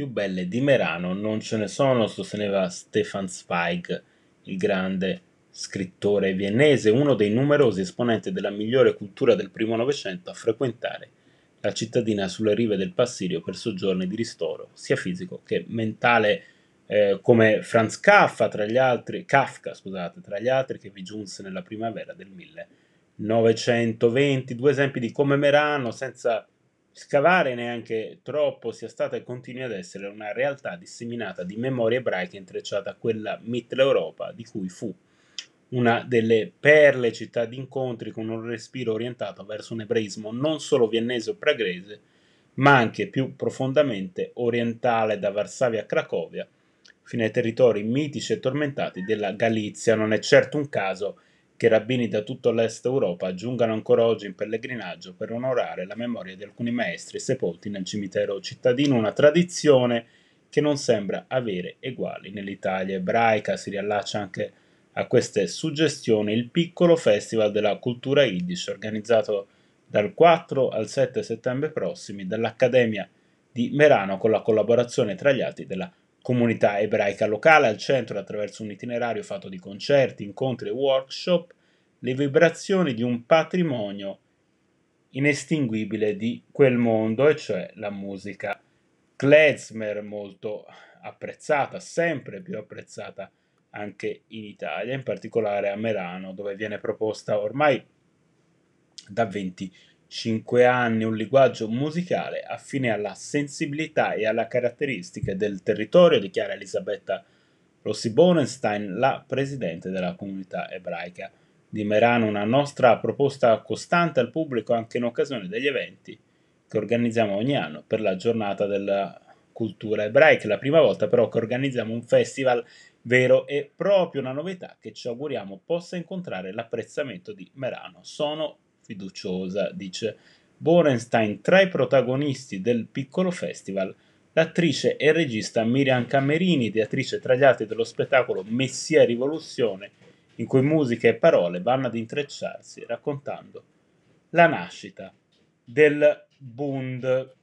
più belle di Merano non ce ne sono, sosteneva Stefan Zweig, il grande scrittore viennese, uno dei numerosi esponenti della migliore cultura del primo Novecento a frequentare la cittadina sulle rive del Passirio per soggiorni di ristoro, sia fisico che mentale, eh, come Franz Kafka tra, gli altri, Kafka, scusate, tra gli altri che vi giunse nella primavera del 1920. Due esempi di come Merano, senza scavare neanche troppo, sia stata e continui ad essere una realtà disseminata di memoria ebraica intrecciata a quella Mitteleuropa di cui fu una delle perle città di incontri con un respiro orientato verso un ebraismo non solo viennese o pragrese, ma anche più profondamente orientale da Varsavia a Cracovia, fino ai territori mitici e tormentati della Galizia. Non è certo un caso che rabbini da tutto l'est Europa giungano ancora oggi in pellegrinaggio per onorare la memoria di alcuni maestri sepolti nel cimitero cittadino, una tradizione che non sembra avere eguali nell'Italia ebraica, si riallaccia anche a queste suggestioni il piccolo Festival della Cultura Yiddish organizzato dal 4 al 7 settembre prossimi dall'Accademia di Merano con la collaborazione tra gli altri della comunità ebraica locale al centro attraverso un itinerario fatto di concerti, incontri e workshop, le vibrazioni di un patrimonio inestinguibile di quel mondo, e cioè la musica. Klezmer molto apprezzata, sempre più apprezzata anche in Italia, in particolare a Merano, dove viene proposta ormai da 25 anni un linguaggio musicale affine alla sensibilità e alle caratteristiche del territorio, dichiara Elisabetta Rossi Bonenstein, la presidente della comunità ebraica di Merano, una nostra proposta costante al pubblico anche in occasione degli eventi che organizziamo ogni anno per la giornata della cultura ebraica. La prima volta però che organizziamo un festival vero e proprio una novità che ci auguriamo possa incontrare l'apprezzamento di Merano. Sono fiduciosa, dice Borenstein, tra i protagonisti del piccolo festival l'attrice e regista Miriam Camerini, ideatrice tra gli altri dello spettacolo Messia Rivoluzione, in cui musica e parole vanno ad intrecciarsi raccontando la nascita del Bund